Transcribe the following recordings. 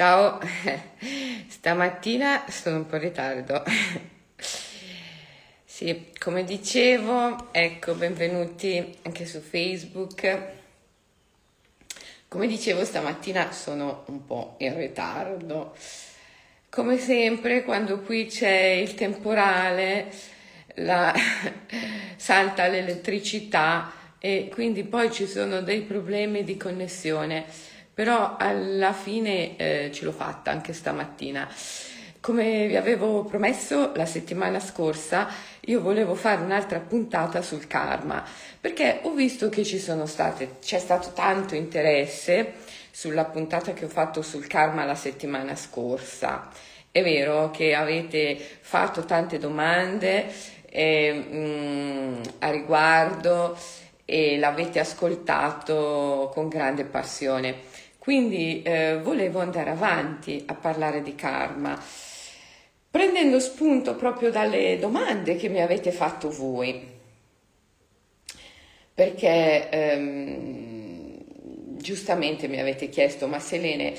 Ciao, stamattina sono un po' in ritardo. Sì, come dicevo, ecco, benvenuti anche su Facebook. Come dicevo, stamattina sono un po' in ritardo. Come sempre, quando qui c'è il temporale, la... salta l'elettricità e quindi poi ci sono dei problemi di connessione però alla fine eh, ce l'ho fatta anche stamattina. Come vi avevo promesso la settimana scorsa, io volevo fare un'altra puntata sul karma, perché ho visto che ci sono state, c'è stato tanto interesse sulla puntata che ho fatto sul karma la settimana scorsa. È vero che avete fatto tante domande eh, mh, mm, a riguardo e l'avete ascoltato con grande passione. Quindi eh, volevo andare avanti a parlare di karma, prendendo spunto proprio dalle domande che mi avete fatto voi. Perché ehm, giustamente mi avete chiesto, ma Selene,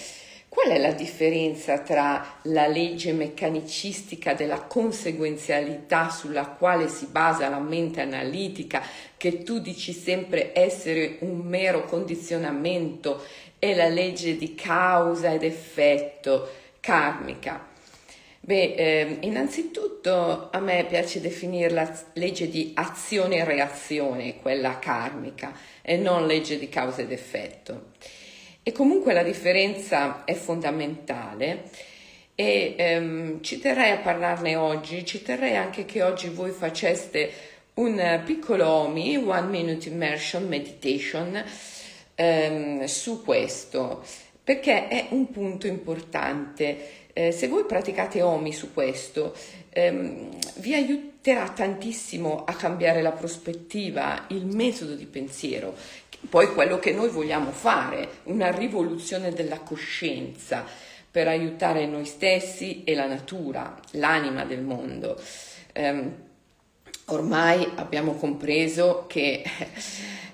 qual è la differenza tra la legge meccanicistica della conseguenzialità sulla quale si basa la mente analitica, che tu dici sempre essere un mero condizionamento, è la legge di causa ed effetto karmica. Beh, eh, innanzitutto a me piace definire la legge di azione e reazione, quella karmica, e non legge di causa ed effetto. E comunque la differenza è fondamentale e ehm, ci terrei a parlarne oggi, ci terrei anche che oggi voi faceste un piccolo OMI, One Minute Immersion Meditation, ehm, su questo, perché è un punto importante. Eh, se voi praticate OMI su questo, ehm, vi aiuterà tantissimo a cambiare la prospettiva, il metodo di pensiero, poi quello che noi vogliamo fare, una rivoluzione della coscienza per aiutare noi stessi e la natura, l'anima del mondo. Um, ormai abbiamo compreso che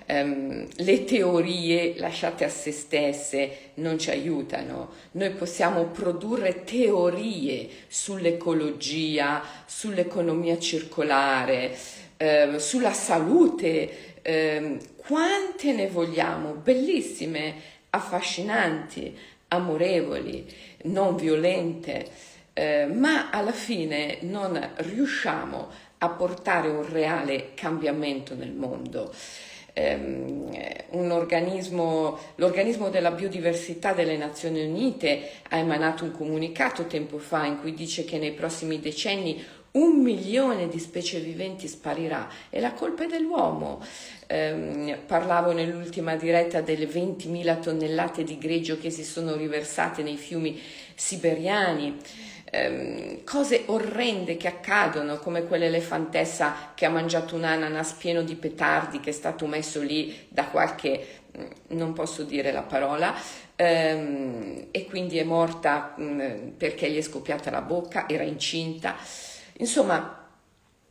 um, le teorie lasciate a se stesse non ci aiutano. Noi possiamo produrre teorie sull'ecologia, sull'economia circolare, uh, sulla salute. Uh, quante ne vogliamo? Bellissime, affascinanti, amorevoli, non violente, eh, ma alla fine non riusciamo a portare un reale cambiamento nel mondo ehm, organismo, l'organismo della biodiversità delle Nazioni Unite ha emanato un comunicato tempo fa in cui dice che nei prossimi decenni un milione di specie viventi sparirà e la colpa è dell'uomo. Eh, parlavo nell'ultima diretta delle 20.000 tonnellate di greggio che si sono riversate nei fiumi siberiani ehm, cose orrende che accadono, come quell'elefantessa che ha mangiato un ananas pieno di petardi che è stato messo lì da qualche, mm, non posso dire la parola, ehm, e quindi è morta mh, mm, perché gli è scoppiata la bocca, era incinta. Insomma,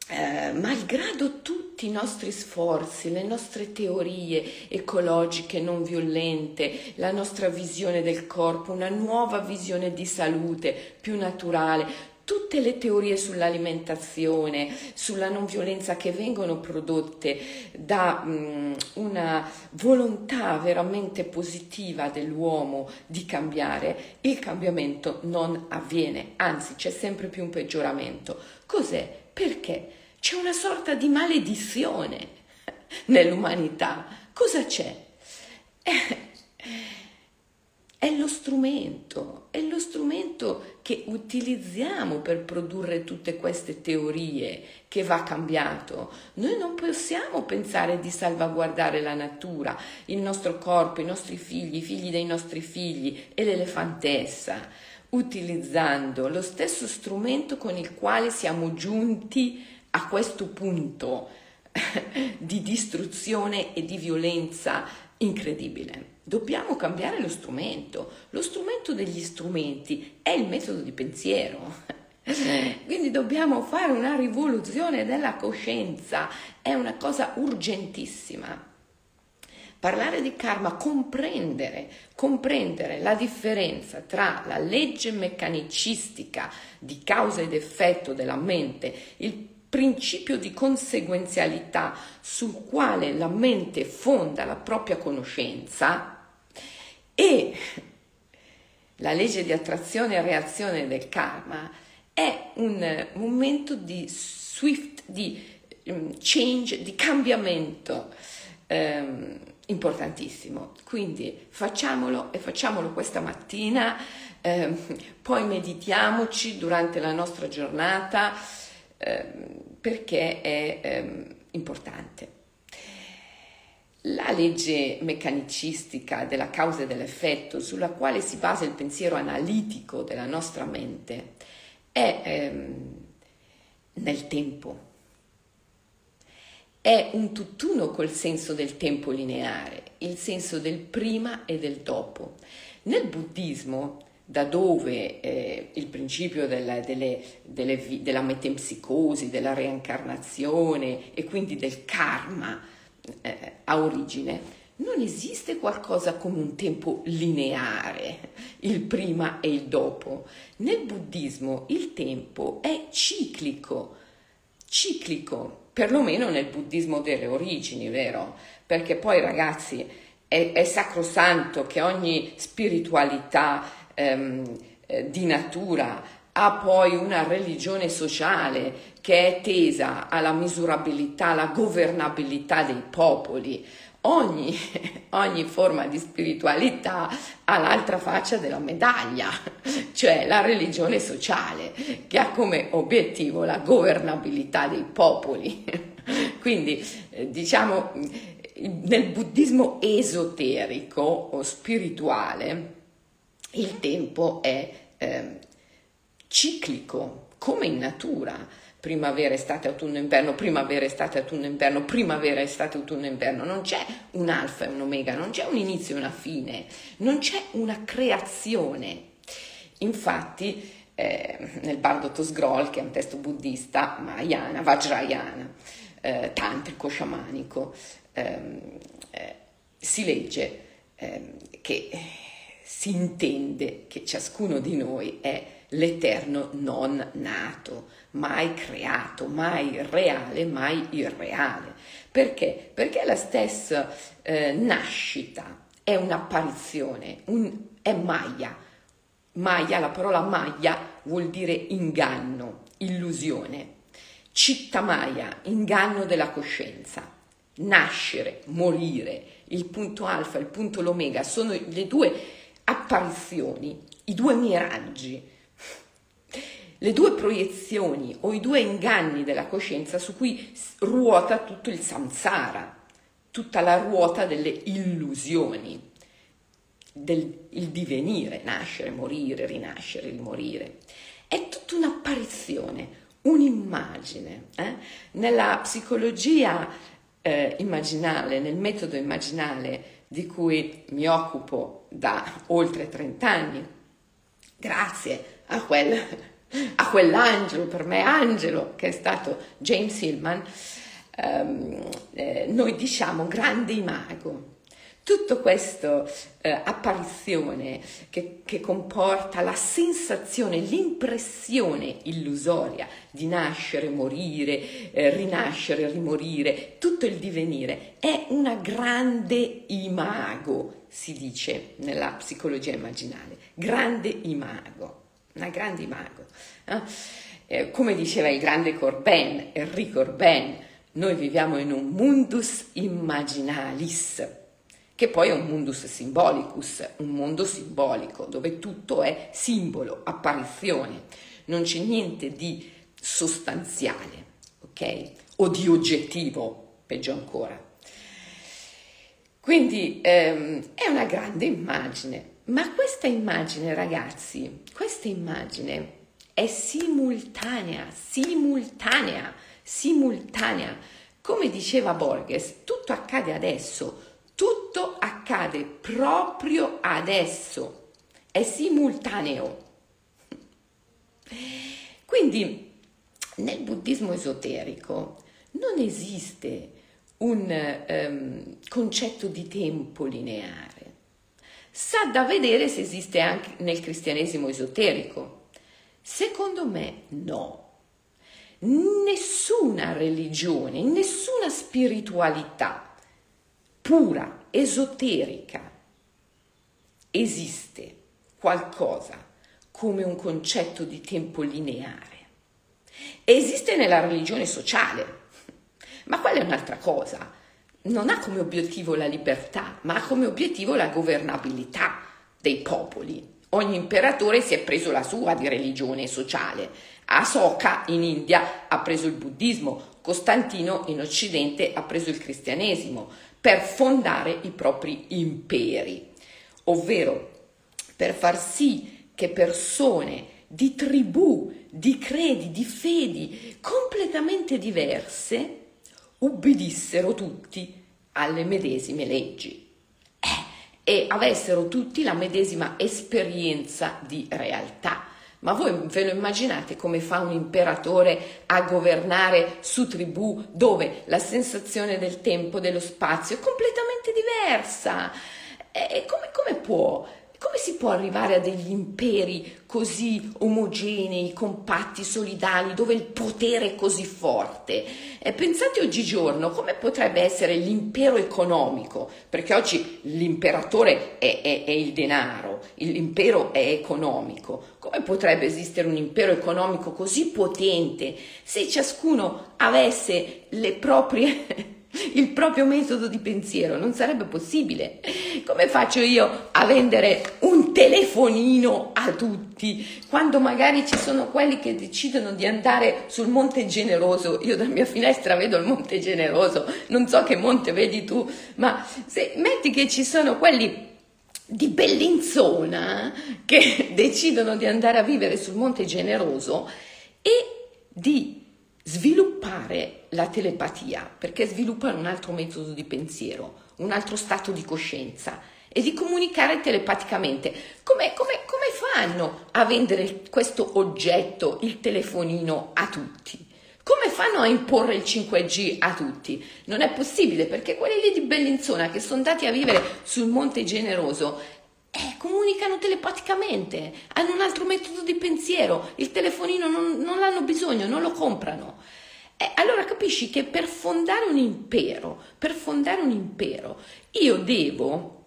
eh, malgrado tutti i nostri sforzi, le nostre teorie ecologiche non violente, la nostra visione del corpo, una nuova visione di salute più naturale, tutte le teorie sull'alimentazione, sulla non violenza che vengono prodotte da um, una volontà veramente positiva dell'uomo di cambiare, il cambiamento non avviene, anzi c'è sempre più un peggioramento. Cos'è? Perché c'è una sorta di maledizione nell'umanità. Cosa c'è? È lo strumento, è lo strumento che utilizziamo per produrre tutte queste teorie che va cambiato. Noi non possiamo pensare di salvaguardare la natura, il nostro corpo, i nostri figli, i figli dei nostri figli e l'elefantessa, utilizzando lo stesso strumento con il quale siamo giunti a questo punto di distruzione e di violenza incredibile. Dobbiamo cambiare lo strumento. Lo strumento degli strumenti è il metodo di pensiero. Quindi dobbiamo fare una rivoluzione della coscienza, è una cosa urgentissima. Parlare di karma, comprendere, comprendere la differenza tra la legge meccanicistica di causa ed effetto della mente, il principio di conseguenzialità sul quale la mente fonda la propria conoscenza e la legge di attrazione e reazione del karma è un momento di swift, di um, change, di cambiamento um, importantissimo. Quindi facciamolo e facciamolo questa mattina, um, poi meditiamoci durante la nostra giornata perché è importante. La legge meccanicistica della causa e dell'effetto sulla quale si basa il pensiero analitico della nostra mente è ehm, nel tempo. È un tutt'uno col senso del tempo lineare, il senso del prima e del dopo. Nel buddismo, da dove eh, il principio della, delle, delle, della metempsicosi, della reincarnazione e quindi del karma, eh, ha origine, non esiste qualcosa come un tempo lineare, il prima e il dopo. Nel buddismo il tempo è ciclico, ciclico, perlomeno nel buddismo delle origini, vero? Perché poi ragazzi è, è sacrosanto che ogni spiritualità ehm, eh, di natura ha poi una religione sociale che è tesa alla misurabilità, alla governabilità dei popoli. Ogni, ogni, forma di spiritualità ha l'altra faccia della medaglia, cioè la religione sociale, che ha come obiettivo la governabilità dei popoli. Quindi, eh, diciamo, nel buddismo esoterico o spirituale, il tempo è eh, ciclico, come in natura primavera, estate, autunno, inverno, primavera, estate, autunno, inverno, primavera, estate, autunno, inverno. Non c'è un alfa e un omega, non c'è un inizio e una fine, non c'è una creazione. Infatti, eh, nel Bardo Scroll, che è un testo buddista, Mahayana, Vajrayana, eh, tantrico, sciamanico, ehm, eh, si legge ehm, che si intende che ciascuno di noi è l'eterno non nato, mai creato, mai reale, mai irreale. Perché? Perché la stessa eh, nascita è un'apparizione, un, è Maya. Maya, la parola Maya vuol dire inganno, illusione. Citta Maya, inganno della coscienza. Nascere, morire, il punto alfa, il punto l'omega, sono le due apparizioni, i due miraggi le due proiezioni o i due inganni della coscienza su cui ruota tutto il samsara, tutta la ruota delle illusioni, del il divenire, nascere, morire, rinascere, morire. È tutta un'apparizione, un'immagine. Eh? Nella psicologia eh, immaginale, nel metodo immaginale di cui mi occupo da oltre 30 anni, grazie a quel a quell'angelo, per me angelo, che è stato James Hillman, ehm, eh, noi diciamo grande imago. Tutto questo eh, apparizione che, che, comporta la sensazione, l'impressione illusoria di nascere, morire, eh, rinascere, rimorire, tutto il divenire, è una grande imago, si dice nella psicologia immaginale, grande imago una grande imago. Eh? Eh, come diceva il grande Corben, Enrico Corben, noi viviamo in un mundus immaginalis, che poi è un mundus symbolicus, un mondo simbolico, dove tutto è simbolo, apparizione, non c'è niente di sostanziale, ok? O di oggettivo, peggio ancora. Quindi ehm, è una grande immagine, ma questa immagine, ragazzi, questa immagine è simultanea, simultanea, simultanea. Come diceva Borges, tutto accade adesso, tutto accade proprio adesso, è simultaneo. Quindi nel buddismo esoterico non esiste un um, concetto di tempo lineare. Sa da vedere se esiste anche nel cristianesimo esoterico. Secondo me no. Nessuna religione, nessuna spiritualità pura, esoterica, esiste qualcosa come un concetto di tempo lineare. Esiste nella religione sociale, ma quella è un'altra cosa. Non ha come obiettivo la libertà, ma ha come obiettivo la governabilità dei popoli. Ogni imperatore si è preso la sua di religione sociale. Asoka in India ha preso il buddismo, Costantino in Occidente ha preso il cristianesimo per fondare i propri imperi, ovvero per far sì che persone di tribù, di credi, di fedi completamente diverse ubbidissero tutti alle medesime leggi eh, e avessero tutti la medesima esperienza di realtà. Ma voi ve lo immaginate come fa un imperatore a governare su tribù dove la sensazione del tempo, dello spazio è completamente diversa? E come, come può come si può arrivare a degli imperi così omogenei, compatti, solidali, dove il potere è così forte? E pensate oggigiorno come potrebbe essere l'impero economico, perché oggi l'imperatore è, è, è il denaro, l'impero è economico. Come potrebbe esistere un impero economico così potente se ciascuno avesse le proprie il proprio metodo di pensiero, non sarebbe possibile. Come faccio io a vendere un telefonino a tutti quando magari ci sono quelli che decidono di andare sul Monte Generoso? Io dalla mia finestra vedo il Monte Generoso, non so che monte vedi tu, ma se metti che ci sono quelli di Bellinzona che decidono di andare a vivere sul Monte Generoso e di sviluppare la telepatia, perché sviluppano un altro metodo di pensiero, un altro stato di coscienza e di comunicare telepaticamente. Come, come, come fanno a vendere questo oggetto, il telefonino, a tutti? Come fanno a imporre il 5G a tutti? Non è possibile perché quelli lì di Bellinzona che sono andati a vivere sul Monte Generoso eh, comunicano telepaticamente, hanno un altro metodo di pensiero, il telefonino non, non l'hanno bisogno, non lo comprano. Eh, allora capisci che per fondare un impero, per fondare un impero, io devo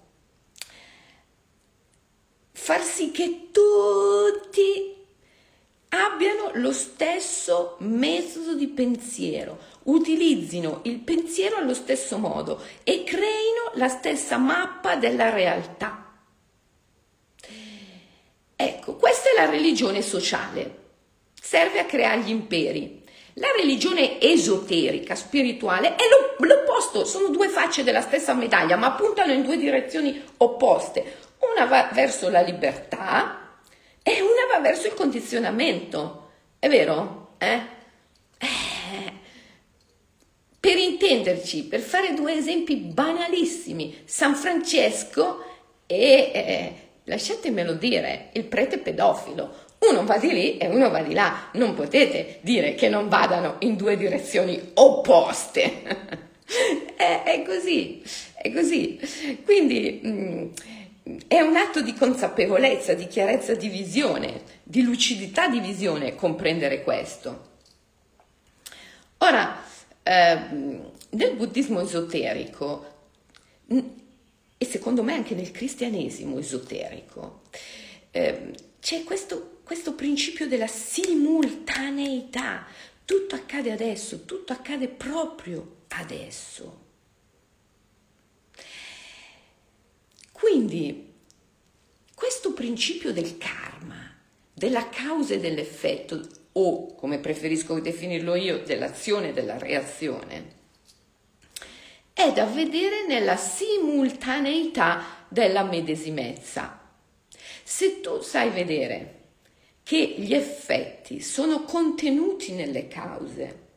far sì che tutti abbiano lo stesso metodo di pensiero, utilizzino il pensiero allo stesso modo e creino la stessa mappa della realtà. Ecco, questa è la religione sociale. Serve a creare gli imperi. La religione esoterica, spirituale, è l'opposto, sono due facce della stessa medaglia, ma puntano in due direzioni opposte. Una va verso la libertà e una va verso il condizionamento. È vero? Eh? Eh. Per intenderci, per fare due esempi banalissimi, San Francesco e eh, lasciatemelo dire, il prete pedofilo. Uno va di lì e uno va di là. Non potete dire che non vadano in due direzioni opposte. è, è, così, è così. Quindi mh, mm, è un atto di consapevolezza, di chiarezza di visione, di lucidità di visione comprendere questo. Ora, eh, nel buddismo esoterico e secondo me anche nel cristianesimo esoterico eh, c'è questo, questo principio della simultaneità. Tutto accade adesso, tutto accade proprio adesso. Quindi questo principio del karma, della causa e dell'effetto, o come preferisco definirlo io, dell'azione e della reazione, è da vedere nella simultaneità della medesimezza. Se tu sai vedere che gli effetti sono contenuti nelle cause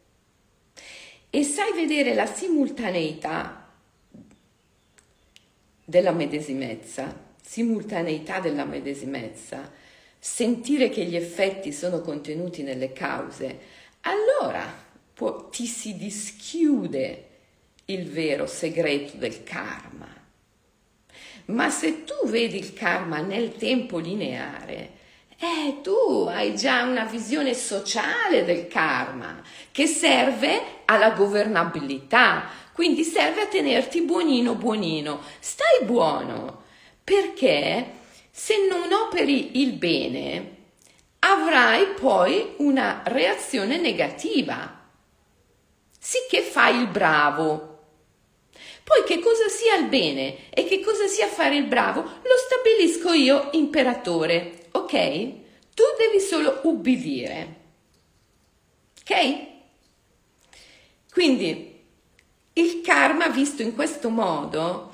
e sai vedere la simultaneità della medesimezza, simultaneità della medesimezza, sentire che gli effetti sono contenuti nelle cause, allora può, ti si dischiude il vero segreto del karma. Ma se tu vedi il karma nel tempo lineare, eh, tu hai già una visione sociale del karma che serve alla governabilità, quindi serve a tenerti buonino buonino. Stai buono, perché se non operi il bene, avrai poi una reazione negativa. Sicché fai il bravo. Poi che cosa sia il bene e che cosa sia fare il bravo lo stabilisco io, imperatore, ok? Tu devi solo ubbidire. Ok? Quindi il karma visto in questo modo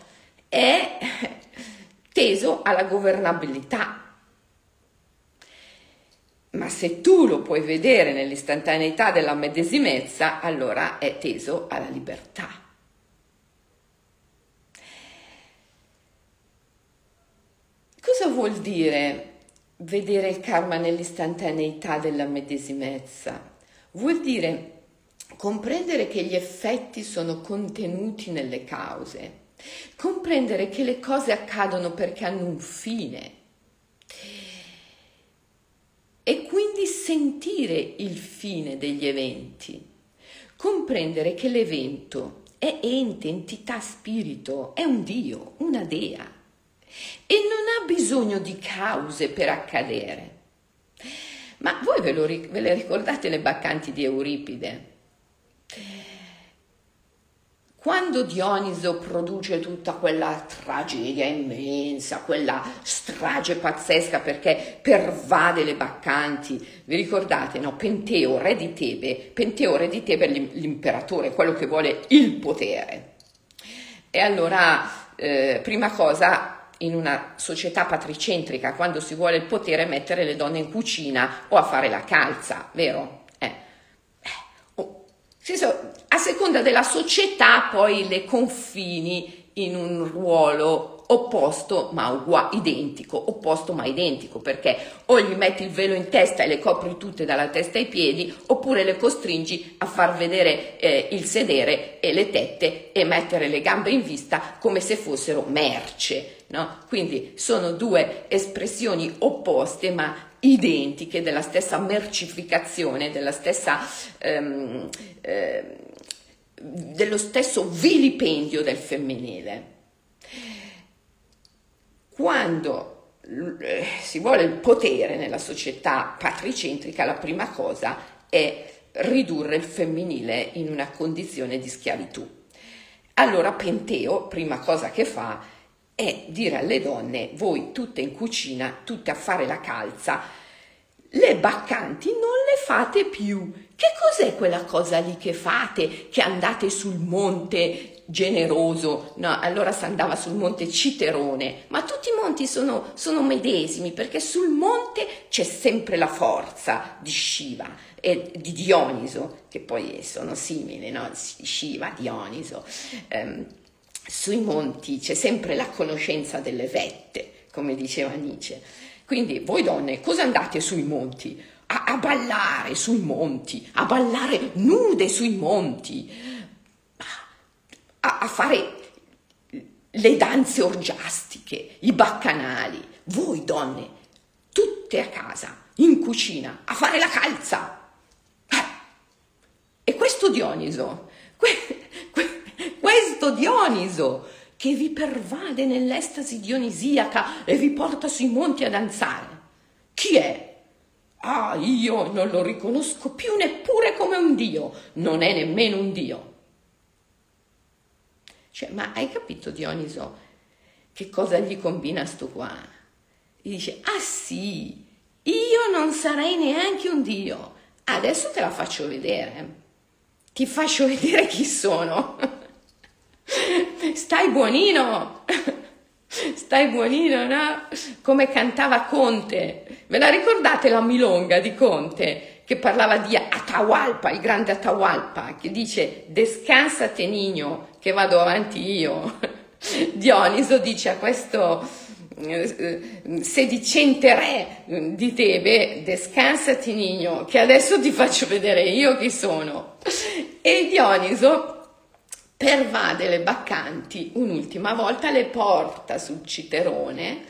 è teso alla governabilità. Ma se tu lo puoi vedere nell'istantaneità della medesimezza, allora è teso alla libertà. Cosa vuol dire vedere il karma nell'istantaneità della medesimezza? Vuol dire comprendere che gli effetti sono contenuti nelle cause, comprendere che le cose accadono perché hanno un fine e quindi sentire il fine degli eventi, comprendere che l'evento è ente, entità, spirito, è un Dio, una dea e non ha bisogno di cause per accadere. Ma voi ve, lo, ve le ricordate le baccanti di Euripide? Quando Dioniso produce tutta quella tragedia immensa, quella strage pazzesca perché pervade le baccanti, vi ricordate, no? Penteo, re di Tebe, Penteo, re di Tebe è l'imperatore, quello che vuole il potere. E allora, eh, prima cosa, in una società patricentrica, quando si vuole il potere, mettere le donne in cucina o a fare la calza, vero? Eh. oh. A seconda della società, poi le confini in un ruolo opposto ma uguale, identico, opposto ma identico, perché o gli metti il velo in testa e le copri tutte dalla testa ai piedi, oppure le costringi a far vedere eh, il sedere e le tette e mettere le gambe in vista come se fossero merce. No? Quindi sono due espressioni opposte ma identiche della stessa mercificazione, della stessa, ehm, eh, dello stesso vilipendio del femminile. Quando eh, si vuole il potere nella società patricentrica, la prima cosa è ridurre il femminile in una condizione di schiavitù. Allora Penteo, prima cosa che fa, è dire alle donne, voi tutte in cucina, tutte a fare la calza, le baccanti non le fate più. Che cos'è quella cosa lì che fate? Che andate sul monte generoso? No, allora si andava sul monte Citerone, ma tutti i monti sono, sono medesimi perché sul monte c'è sempre la forza di Shiva e di Dioniso, che poi sono simili, no? Shiva, Dioniso. Um, sui monti c'è sempre la conoscenza delle vette, come diceva Nietzsche. Quindi voi donne, cosa andate sui monti? A, a ballare sui monti, a ballare nude sui monti, a, a fare le danze orgiastiche, i baccanali. Voi donne, tutte a casa, in cucina, a fare la calza. Eh. E questo Dioniso, que, questo Dioniso che vi pervade nell'estasi dionisiaca e vi porta sui monti a danzare. Chi è? Ah, io non lo riconosco più neppure come un dio, non è nemmeno un dio. Cioè, ma hai capito Dioniso che cosa gli combina sto qua? Gli dice, ah sì, io non sarei neanche un dio, adesso te la faccio vedere, ti faccio vedere chi sono. Stai buonino, stai buonino, no? Come cantava Conte. Ve la ricordate la milonga di Conte che parlava di Atahualpa, il grande Atahualpa, che dice descansate Nino, che vado avanti io. Dioniso dice a questo eh, sedicente re di Tebe, descansati Nino, che adesso ti faccio vedere io chi sono. E Dioniso pervade le baccanti un'ultima volta, le porta sul citerone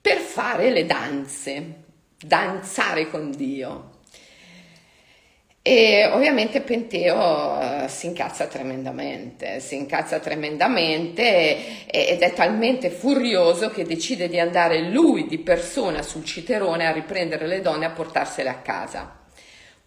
per fare le danze, danzare con Dio. E ovviamente Penteo uh, si incazza tremendamente, si incazza tremendamente ed è talmente furioso che decide di andare lui di persona sul citerone a riprendere le donne e a portarsele a casa.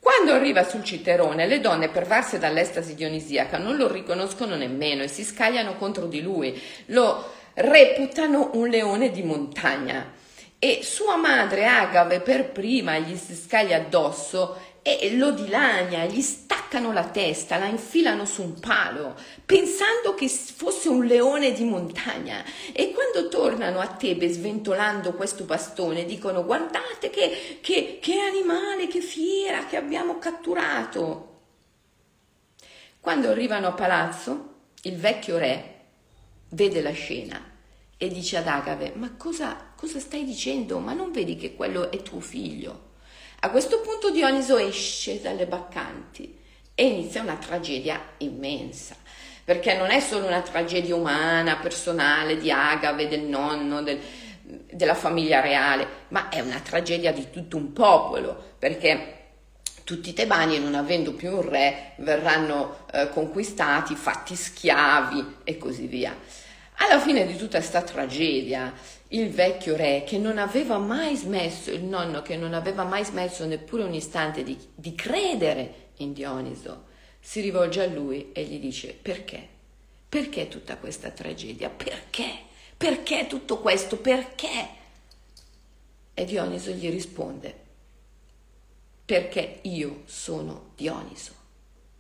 Quando arriva sul citerone, le donne, pervarse dall'estasi dionisiaca, non lo riconoscono nemmeno e si scagliano contro di lui, lo reputano un leone di montagna. E sua madre Agave per prima gli si scaglia addosso e lo dilania, gli staccano la testa, la infilano su un palo, pensando che fosse un leone di montagna. E quando tornano a Tebe sventolando questo bastone, dicono guardate che, che, che animale, che fiera che abbiamo catturato. Quando arrivano a palazzo, il vecchio re vede la scena e dice ad Agave, ma cosa, cosa stai dicendo? Ma non vedi che quello è tuo figlio? A questo punto Dioniso esce dalle baccanti e inizia una tragedia immensa, perché non è solo una tragedia umana, personale, di Agave, del nonno, del, della famiglia reale, ma è una tragedia di tutto un popolo, perché tutti i tebani, non avendo più un re, verranno eh, conquistati, fatti schiavi e così via. Alla fine di tutta questa tragedia, il vecchio re che non aveva mai smesso, il nonno che non aveva mai smesso neppure un istante di, di credere in Dioniso, si rivolge a lui e gli dice perché? Perché tutta questa tragedia? Perché? Perché tutto questo? Perché? E Dioniso gli risponde perché io sono Dioniso,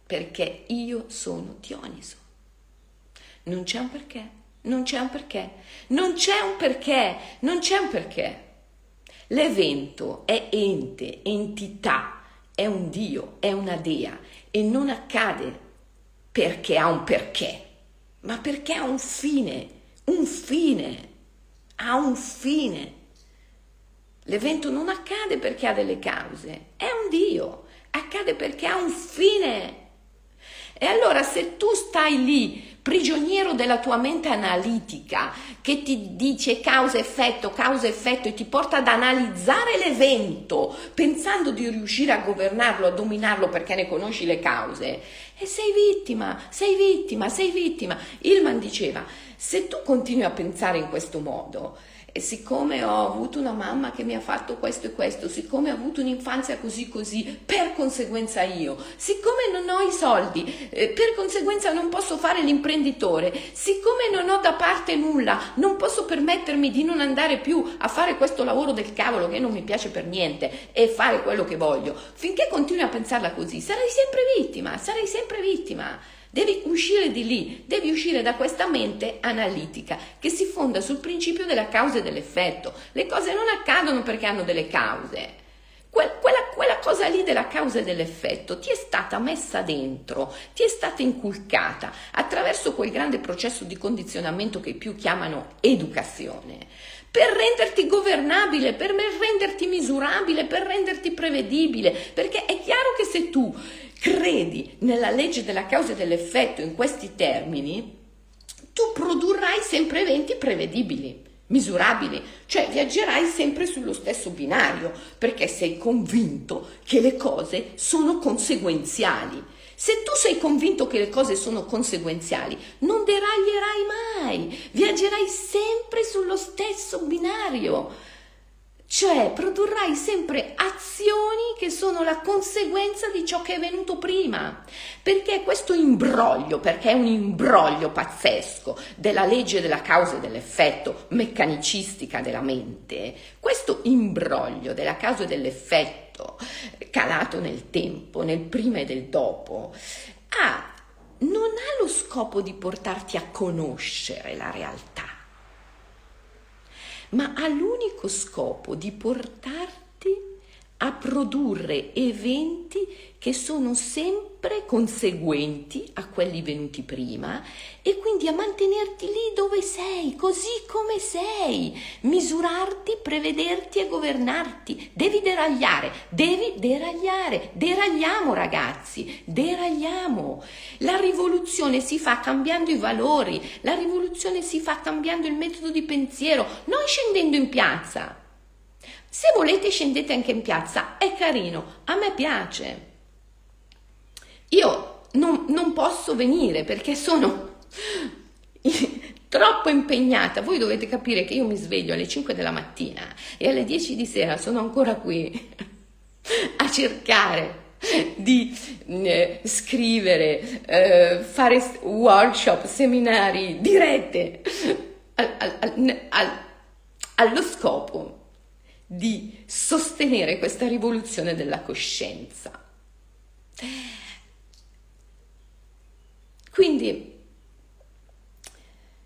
perché io sono Dioniso. Non c'è un perché. Non c'è un perché, non c'è un perché, non c'è un perché. L'evento è ente, entità, è un Dio, è una dea e non accade perché ha un perché, ma perché ha un fine, un fine, ha un fine. L'evento non accade perché ha delle cause, è un Dio, accade perché ha un fine. E allora se tu stai lì prigioniero della tua mente analitica che ti dice causa-effetto, causa-effetto e ti porta ad analizzare l'evento pensando di riuscire a governarlo, a dominarlo perché ne conosci le cause. E sei vittima, sei vittima, sei vittima. Ilman diceva, se tu continui a pensare in questo modo, siccome ho avuto una mamma che mi ha fatto questo e questo, siccome ho avuto un'infanzia così così, per conseguenza io, siccome non ho i soldi, eh, per conseguenza non posso fare l'imprenditore, siccome non ho da parte nulla, non posso permettermi di non andare più a fare questo lavoro del cavolo che non mi piace per niente e fare quello che voglio, finché continui a pensarla così, sarai sempre vittima, sarai sempre vittima. Devi uscire di lì, devi uscire da questa mente analitica che si fonda sul principio della causa e dell'effetto. Le cose non accadono perché hanno delle cause. quella, quella cosa lì della causa e dell'effetto ti è stata messa dentro, ti è stata inculcata attraverso quel grande processo di condizionamento che più chiamano educazione per renderti governabile, per renderti misurabile, per renderti prevedibile, perché è chiaro che se tu credi nella legge della causa e dell'effetto in questi termini, tu produrrai sempre eventi prevedibili, misurabili, cioè viaggerai sempre sullo stesso binario, perché sei convinto che le cose sono conseguenziali. Se tu sei convinto che le cose sono conseguenziali, non deraglierai mai, viaggerai sempre sullo stesso binario cioè produrrai sempre azioni che sono la conseguenza di ciò che è venuto prima. Perché questo imbroglio, perché è un imbroglio pazzesco della legge della causa e dell'effetto meccanicistica della mente, questo imbroglio della causa e dell'effetto calato nel tempo, nel prima e del dopo, ha, non ha lo scopo di portarti a conoscere la realtà ma ha l'unico scopo di portarti a produrre eventi che sono sempre conseguenti a quelli venuti prima e quindi a mantenerti lì dove sei, così come sei, misurarti, prevederti e governarti. Devi deragliare, devi deragliare, deragliamo ragazzi, deragliamo. La rivoluzione si fa cambiando i valori, la rivoluzione si fa cambiando il metodo di pensiero, non scendendo in piazza. Se volete scendete anche in piazza, è carino, a me piace. Io non, non posso venire perché sono troppo impegnata. Voi dovete capire che io mi sveglio alle 5 della mattina e alle 10 di sera sono ancora qui a cercare di eh, scrivere, eh, fare workshop, seminari, dirette al, al, al, allo scopo di sostenere questa rivoluzione della coscienza. Quindi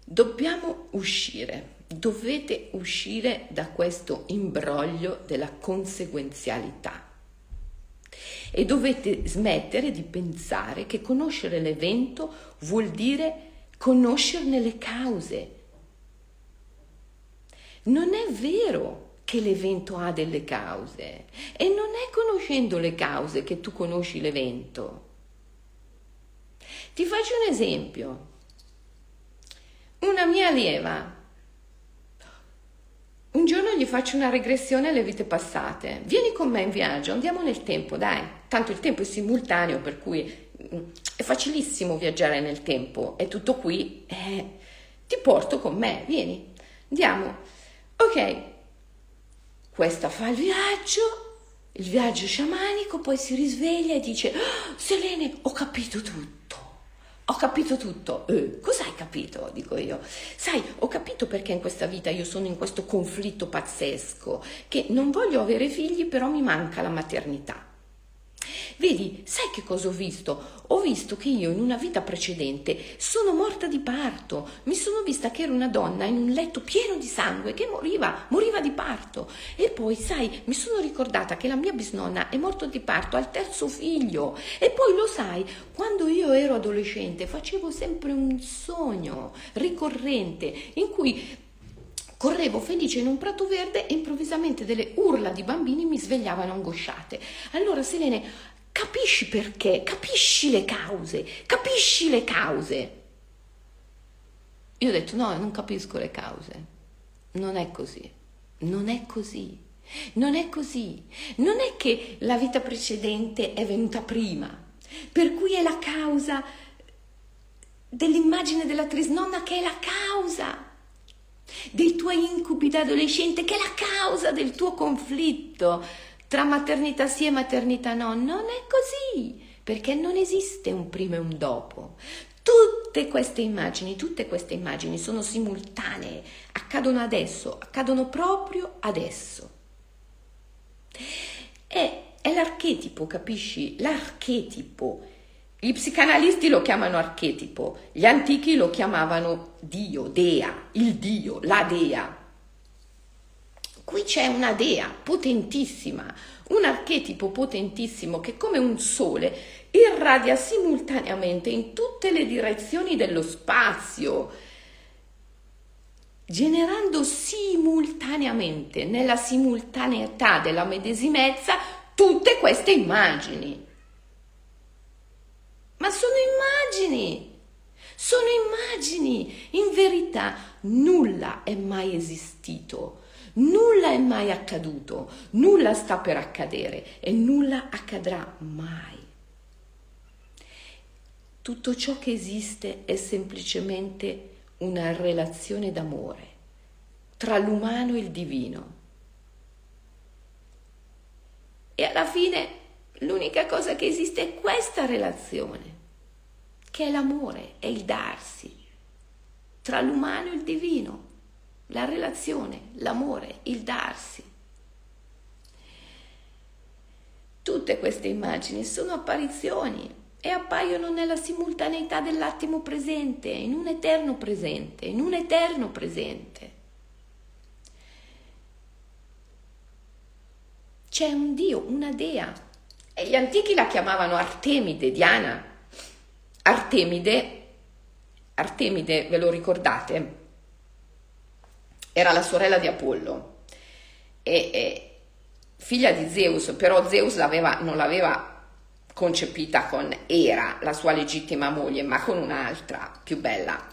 dobbiamo uscire, dovete uscire da questo imbroglio della conseguenzialità e dovete smettere di pensare che conoscere l'evento vuol dire conoscerne le cause. Non è vero che l'evento ha delle cause e non è conoscendo le cause che tu conosci l'evento. Ti faccio un esempio. Una mia allieva, un giorno gli faccio una regressione alle vite passate. Vieni con me in viaggio, andiamo nel tempo, dai. Tanto il tempo è simultaneo, per cui mm, è facilissimo viaggiare nel tempo. È tutto qui. Eh, ti porto con me, vieni. Andiamo. Ok. Questa fa il viaggio, il viaggio sciamanico, poi si risveglia e dice: oh, Selene, ho capito tutto ho capito tutto. Eh, cosa hai capito? Dico io. Sai, ho capito perché in questa vita io sono in questo conflitto pazzesco, che non voglio avere figli, però mi manca la maternità. Vedi, sai che cosa ho visto? Ho visto che io in una vita precedente sono morta di parto. Mi sono vista che ero una donna in un letto pieno di sangue che moriva, moriva di parto. E poi, sai, mi sono ricordata che la mia bisnonna è morta di parto al terzo figlio. E poi lo sai, quando io ero adolescente facevo sempre un sogno ricorrente in cui Correvo felice in un prato verde e improvvisamente delle urla di bambini mi svegliavano angosciate. Allora Selene, capisci perché, capisci le cause, capisci le cause. Io ho detto no, non capisco le cause. Non è così, non è così. Non è così. Non è che la vita precedente è venuta prima, per cui è la causa dell'immagine della trisnonna che è la causa dei tuoi incubi da adolescente, che è la causa del tuo conflitto tra maternità sì e maternità no. Non è così, perché non esiste un prima e un dopo. Tutte queste immagini, tutte queste immagini sono simultanee, accadono adesso, accadono proprio adesso. È, è l'archetipo, capisci? L'archetipo gli psicanalisti lo chiamano archetipo, gli antichi lo chiamavano Dio, Dea, il Dio, la Dea. Qui c'è una Dea potentissima, un archetipo potentissimo che come un sole irradia simultaneamente in tutte le direzioni dello spazio, generando simultaneamente, nella simultaneità della medesimezza, tutte queste immagini. Ma sono immagini, sono immagini. In verità nulla è mai esistito, nulla è mai accaduto, nulla sta per accadere e nulla accadrà mai. Tutto ciò che esiste è semplicemente una relazione d'amore tra l'umano e il divino. E alla fine L'unica cosa che esiste è questa relazione, che è l'amore, è il darsi tra l'umano e il divino, la relazione, l'amore, il darsi. Tutte queste immagini sono apparizioni e appaiono nella simultaneità dell'attimo presente, in un eterno presente, in un eterno presente. c'è un dio, una dea. E gli antichi la chiamavano Artemide, Diana. Artemide, Artemide, ve lo ricordate? Era la sorella di Apollo. E, e figlia di Zeus, però Zeus l'aveva, non l'aveva concepita con Era, la sua legittima moglie, ma con un'altra più bella.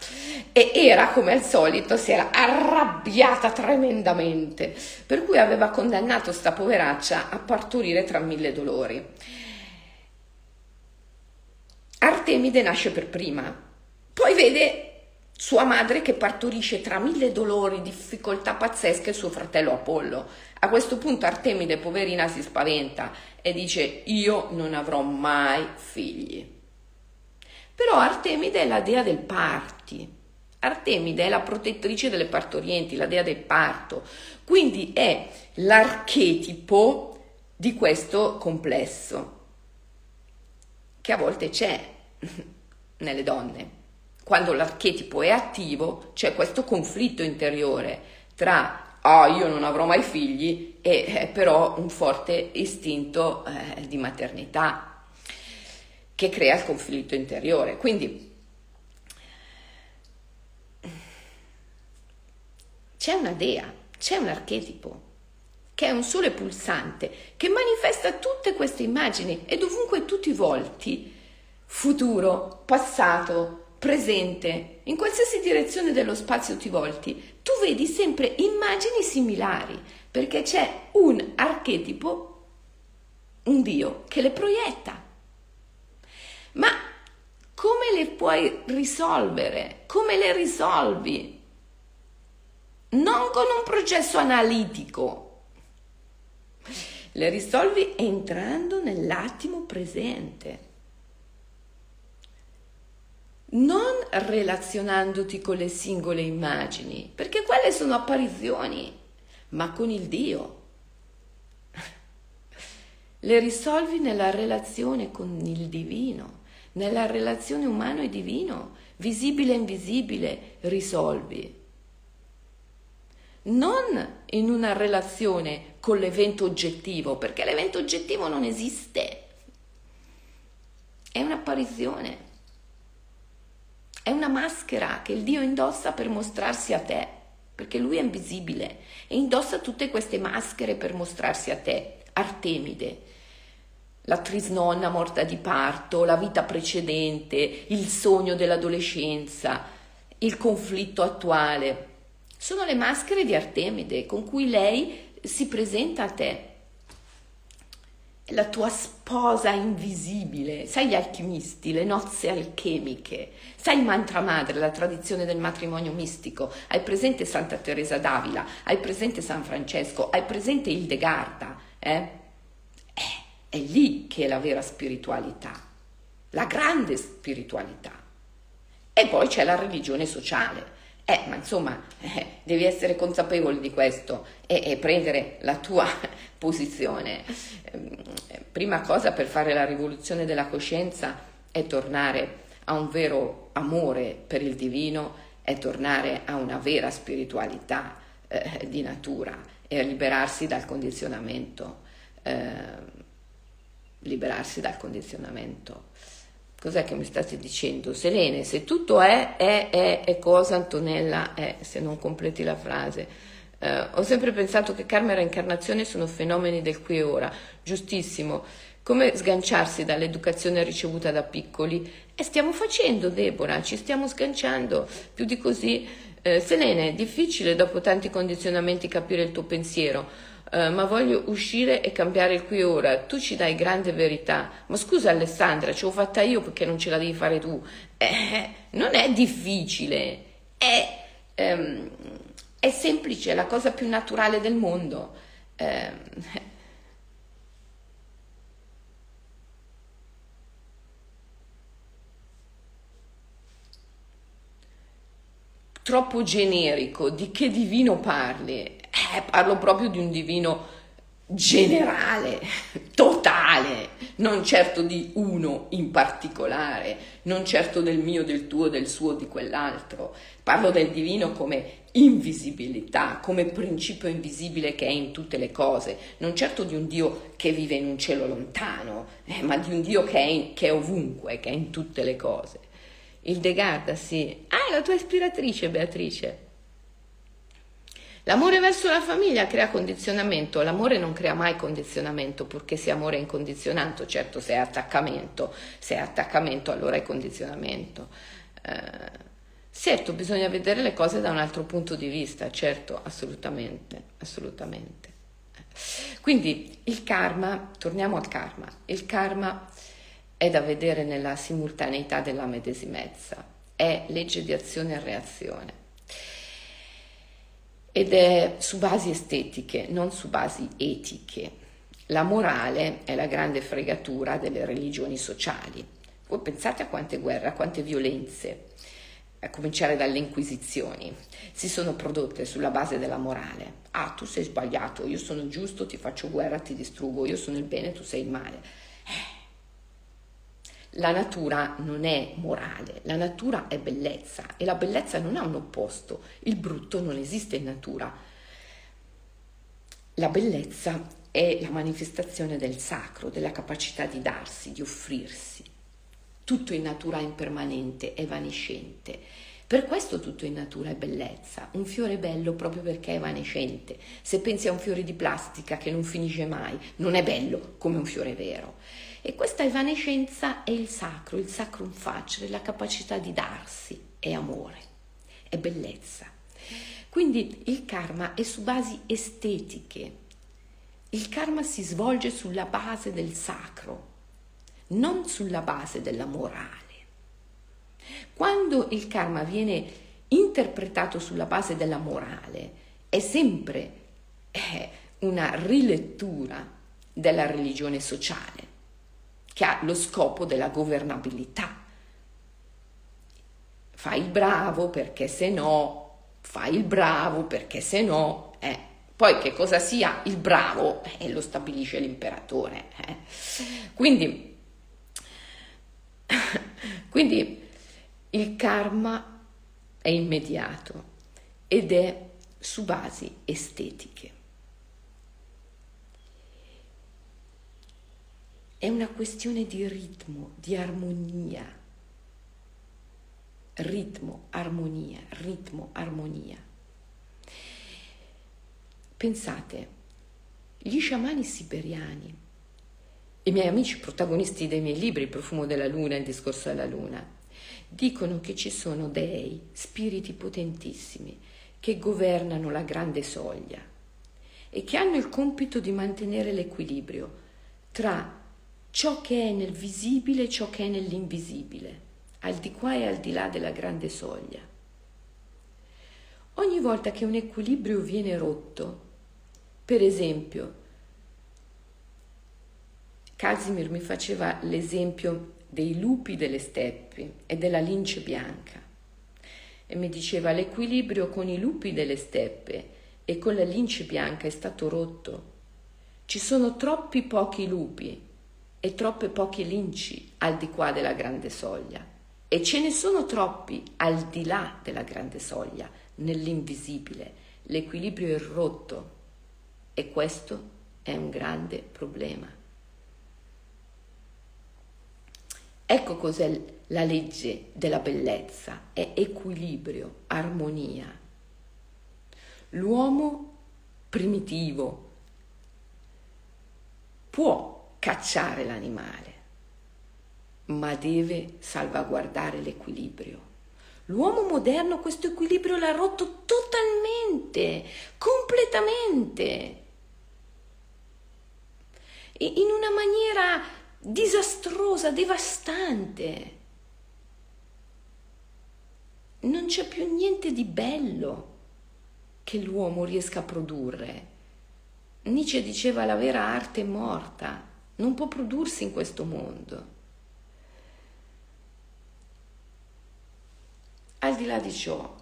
E Era, come al solito, si era arrabbiata tremendamente, per cui aveva condannato sta poveraccia a partorire tra mille dolori. Artemide nasce per prima, poi vede sua madre che partorisce tra mille dolori, difficoltà pazzesche suo fratello Apollo. A questo punto Artemide, poverina, si spaventa e dice io non avrò mai figli. Però Artemide è la dea del parti. Artemide è la protettrice delle partorienti, la dea del parto. Quindi è l'archetipo di questo complesso che a volte c'è nelle donne. Quando l'archetipo è attivo c'è questo conflitto interiore tra ah, io non avrò mai figli, e eh, però un forte istinto eh, di maternità che crea il conflitto interiore. Quindi c'è una dea, c'è un archetipo che è un sole pulsante che manifesta tutte queste immagini e dovunque tu ti volti, futuro, passato, presente, in qualsiasi direzione dello spazio ti volti, tu vedi sempre immagini similari, perché c'è un archetipo, un Dio, che le proietta. Ma come le puoi risolvere? Come le risolvi? Non con un processo analitico. Le risolvi entrando nell'attimo presente non relazionandoti con le singole immagini, perché quelle sono apparizioni, ma con il Dio. Le risolvi nella relazione con il divino, nella relazione umano e divino, visibile e invisibile, risolvi. Non in una relazione con l'evento oggettivo, perché l'evento oggettivo non esiste. È un'apparizione. È una maschera che il Dio indossa per mostrarsi a te, perché lui è invisibile e indossa tutte queste maschere per mostrarsi a te. Artemide, la trisnonna morta di parto, la vita precedente, il sogno dell'adolescenza, il conflitto attuale. Sono le maschere di Artemide con cui lei si presenta a te la tua sposa invisibile, sai gli alchimisti, le nozze alchemiche, sai il mantra madre, la tradizione del matrimonio mistico, hai presente Santa Teresa d'Avila, hai presente San Francesco, hai presente Hildegarda, eh? eh? È lì che è la vera spiritualità, la grande spiritualità. E poi c'è la religione sociale, eh, ma insomma, eh, devi essere consapevole di questo e, e prendere la tua posizione. Ehm, prima cosa per fare la rivoluzione della coscienza è tornare a un vero amore per il divino, è tornare a una vera spiritualità eh, di natura e a liberarsi dal condizionamento, eh, liberarsi dal condizionamento Cos'è che mi state dicendo? Selene, se tutto è, è, è, è cosa, Antonella è, se non completi la frase. Eh, ho sempre pensato che karma e reincarnazione sono fenomeni del qui e ora, giustissimo. Come sganciarsi dall'educazione ricevuta da piccoli? E stiamo facendo, Deborah, ci stiamo sganciando. Più di così, eh, Selene, è difficile dopo tanti condizionamenti capire il tuo pensiero. Uh, ma voglio uscire e cambiare il qui e ora. Tu ci dai grande verità. Ma scusa Alessandra, ce l'ho fatta io perché non ce la devi fare tu. Eh, non è difficile, è, um, è, semplice, è la cosa più naturale del mondo. Eh, troppo generico, di che divino parli? Eh, parlo proprio di un divino generale, totale, non certo di uno in particolare, non certo del mio, del tuo, del suo, di quell'altro. Parlo del divino come invisibilità, come principio invisibile che è in tutte le cose, non certo di un Dio che vive in un cielo lontano, eh, ma di un Dio che è, in, che è, ovunque, che è in tutte le cose. Il De Garda, sì. Ah, è la tua ispiratrice, Beatrice. L'amore verso la famiglia crea condizionamento, l'amore non crea mai condizionamento purché sia amore incondizionato, certo se è attaccamento, se è attaccamento allora è condizionamento. Eh, certo, bisogna vedere le cose da un altro punto di vista, certo, assolutamente, assolutamente. Quindi il karma, torniamo al karma, il karma è da vedere nella simultaneità della medesimezza, è legge di azione e reazione ed è su basi estetiche, non su basi etiche. La morale è la grande fregatura delle religioni sociali. Voi pensate a quante guerre, a quante violenze, a cominciare dalle inquisizioni, si sono prodotte sulla base della morale. Ah, tu sei sbagliato, io sono giusto, ti faccio guerra, ti distruggo, io sono il bene, tu sei il male. Eh, la natura non è morale, la natura è bellezza e la bellezza non ha un opposto, il brutto non esiste in natura. La bellezza è la manifestazione del sacro, della capacità di darsi, di offrirsi. Tutto in natura è impermanente, è evanescente. Per questo tutto in natura è bellezza. Un fiore è bello proprio perché è evanescente. Se pensi a un fiore di plastica che non finisce mai, non è bello come un fiore vero. E questa evanescenza è il sacro, il sacrum facere, la capacità di darsi, è amore, è bellezza. Quindi il karma è su basi estetiche. Il karma si svolge sulla base del sacro, non sulla base della morale. Quando il karma viene interpretato sulla base della morale, è sempre eh, una rilettura della religione sociale che ha lo scopo della governabilità. Fai il bravo perché se no, fai il bravo perché se no, eh. Poi che cosa sia il bravo eh, lo stabilisce l'imperatore. Eh. Quindi, quindi il karma è immediato ed è su basi estetiche. È una questione di ritmo, di armonia. Ritmo, armonia, ritmo, armonia. Pensate, gli sciamani siberiani, i miei amici protagonisti dei miei libri, Il profumo della luna, Il discorso della luna, dicono che ci sono dei, spiriti potentissimi, che governano la grande soglia e che hanno il compito di mantenere l'equilibrio tra ciò che è nel visibile e ciò che è nell'invisibile, al di qua e al di là della grande soglia. Ogni volta che un equilibrio viene rotto, per esempio, Casimir mi faceva l'esempio dei lupi delle steppi e della lince bianca e mi diceva l'equilibrio con i lupi delle steppe e con la lince bianca è stato rotto. Ci sono troppi pochi lupi e troppe poche linci al di qua della grande soglia. E ce ne sono troppi al di là della grande soglia, nell'invisibile. L'equilibrio è rotto e questo è un grande problema. Ecco cos'è la legge della bellezza, è equilibrio, armonia. L'uomo primitivo può cacciare l'animale, ma deve salvaguardare l'equilibrio. L'uomo moderno questo equilibrio l'ha rotto totalmente, completamente, in una maniera disastrosa, devastante. Non c'è più niente di bello che l'uomo riesca a produrre. Nietzsche diceva la vera arte è morta non può prodursi in questo mondo. Al di là di ciò,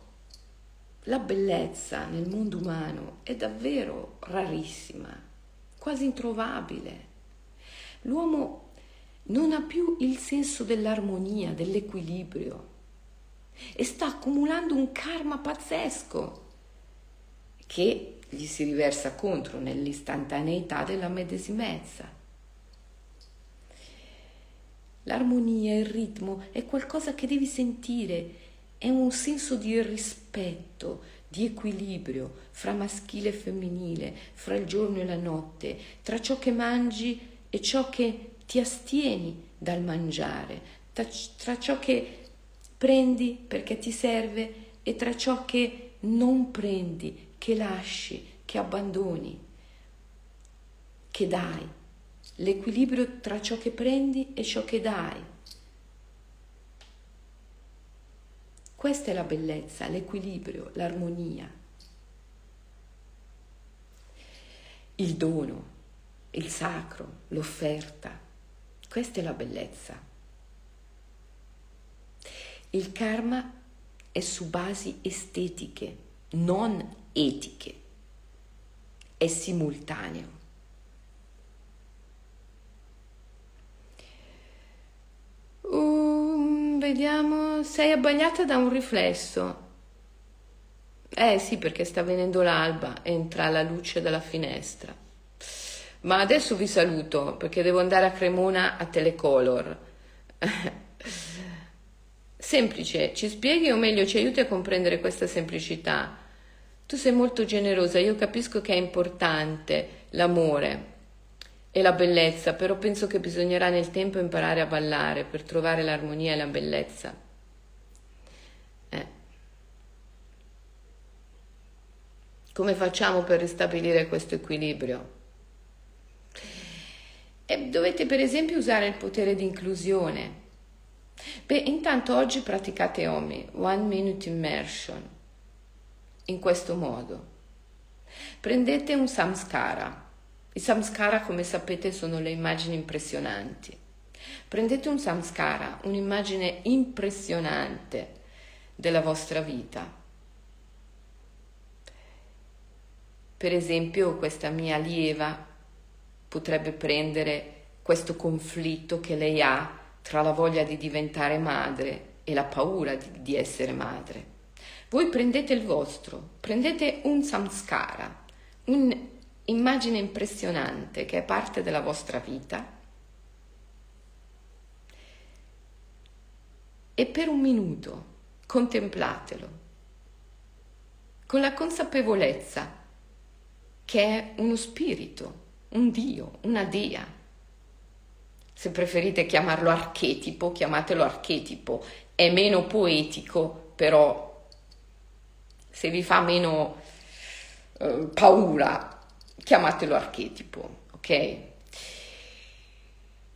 la bellezza nel mondo umano è davvero rarissima, quasi introvabile. L'uomo non ha più il senso dell'armonia, dell'equilibrio e sta accumulando un karma pazzesco che gli si riversa contro nell'istantaneità della medesimezza. L'armonia, il ritmo è qualcosa che devi sentire, è un senso di rispetto, di equilibrio fra maschile e femminile, fra il giorno e la notte, tra ciò che mangi e ciò che ti astieni dal mangiare, tra, tra ciò che prendi perché ti serve e tra ciò che non prendi, che lasci, che abbandoni, che dai. L'equilibrio tra ciò che prendi e ciò che dai. Questa è la bellezza, l'equilibrio, l'armonia. Il dono, il sacro, l'offerta. Questa è la bellezza. Il karma è su basi estetiche, non etiche. È simultaneo. Um, vediamo, sei abbagliata da un riflesso. Eh sì, perché sta venendo l'alba, entra la luce dalla finestra. Ma adesso vi saluto perché devo andare a Cremona a Telecolor. Semplice, ci spieghi o meglio ci aiuti a comprendere questa semplicità? Tu sei molto generosa, io capisco che è importante l'amore e la bellezza, però penso che bisognerà nel tempo imparare a ballare per trovare l'armonia e la bellezza. Eh. Come facciamo per ristabilire questo equilibrio? E dovete per esempio usare il potere di inclusione. Beh, intanto oggi praticate OMI, One Minute Immersion, in questo modo. Prendete un samskara. I samskara, come sapete, sono le immagini impressionanti. Prendete un samskara, un'immagine impressionante della vostra vita. Per esempio, questa mia allieva potrebbe prendere questo conflitto che lei ha tra la voglia di diventare madre e la paura di, di essere madre. Voi prendete il vostro, prendete un samskara, un'immagine impressionante che è parte della vostra vita. E per un minuto contemplatelo con la consapevolezza che è uno spirito, un Dio, una Dea. Se preferite chiamarlo archetipo, chiamatelo archetipo, è meno poetico, però se vi fa meno eh, paura, chiamatelo archetipo, ok?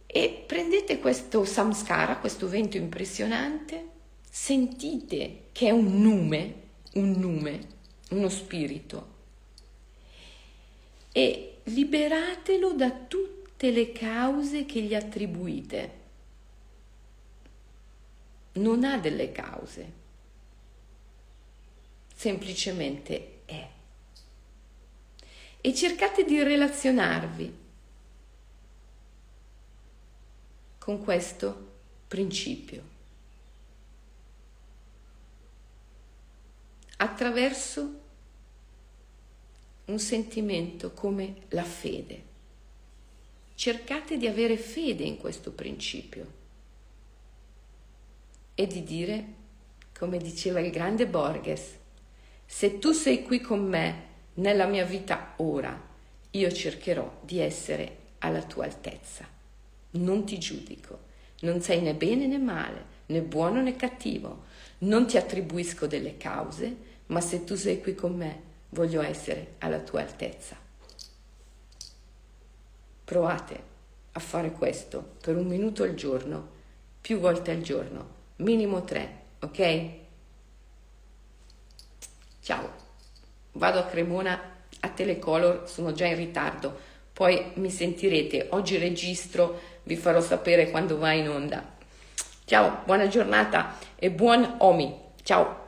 E prendete questo samskara, questo vento impressionante, sentite che è un nume, un nume, uno spirito, e liberatelo da tutte le cause che gli attribuite. Non ha delle cause, semplicemente. E cercate di relazionarvi con questo principio. Attraverso un sentimento come la fede. Cercate di avere fede in questo principio e di dire, come diceva il grande Borges, se tu sei qui con me nella mia vita ora, io cercherò di essere alla tua altezza. Non ti giudico, non sei né bene né male, né buono né cattivo, non ti attribuisco delle cause, ma se tu sei qui con me, voglio essere alla tua altezza. Provate a fare questo per un minuto al giorno, più volte al giorno, minimo tre, ok? Ciao, vado a Cremona a Telecolor, sono già in ritardo, poi mi sentirete, oggi registro, vi farò sapere quando va in onda. Ciao, buona giornata e buon OMI, ciao!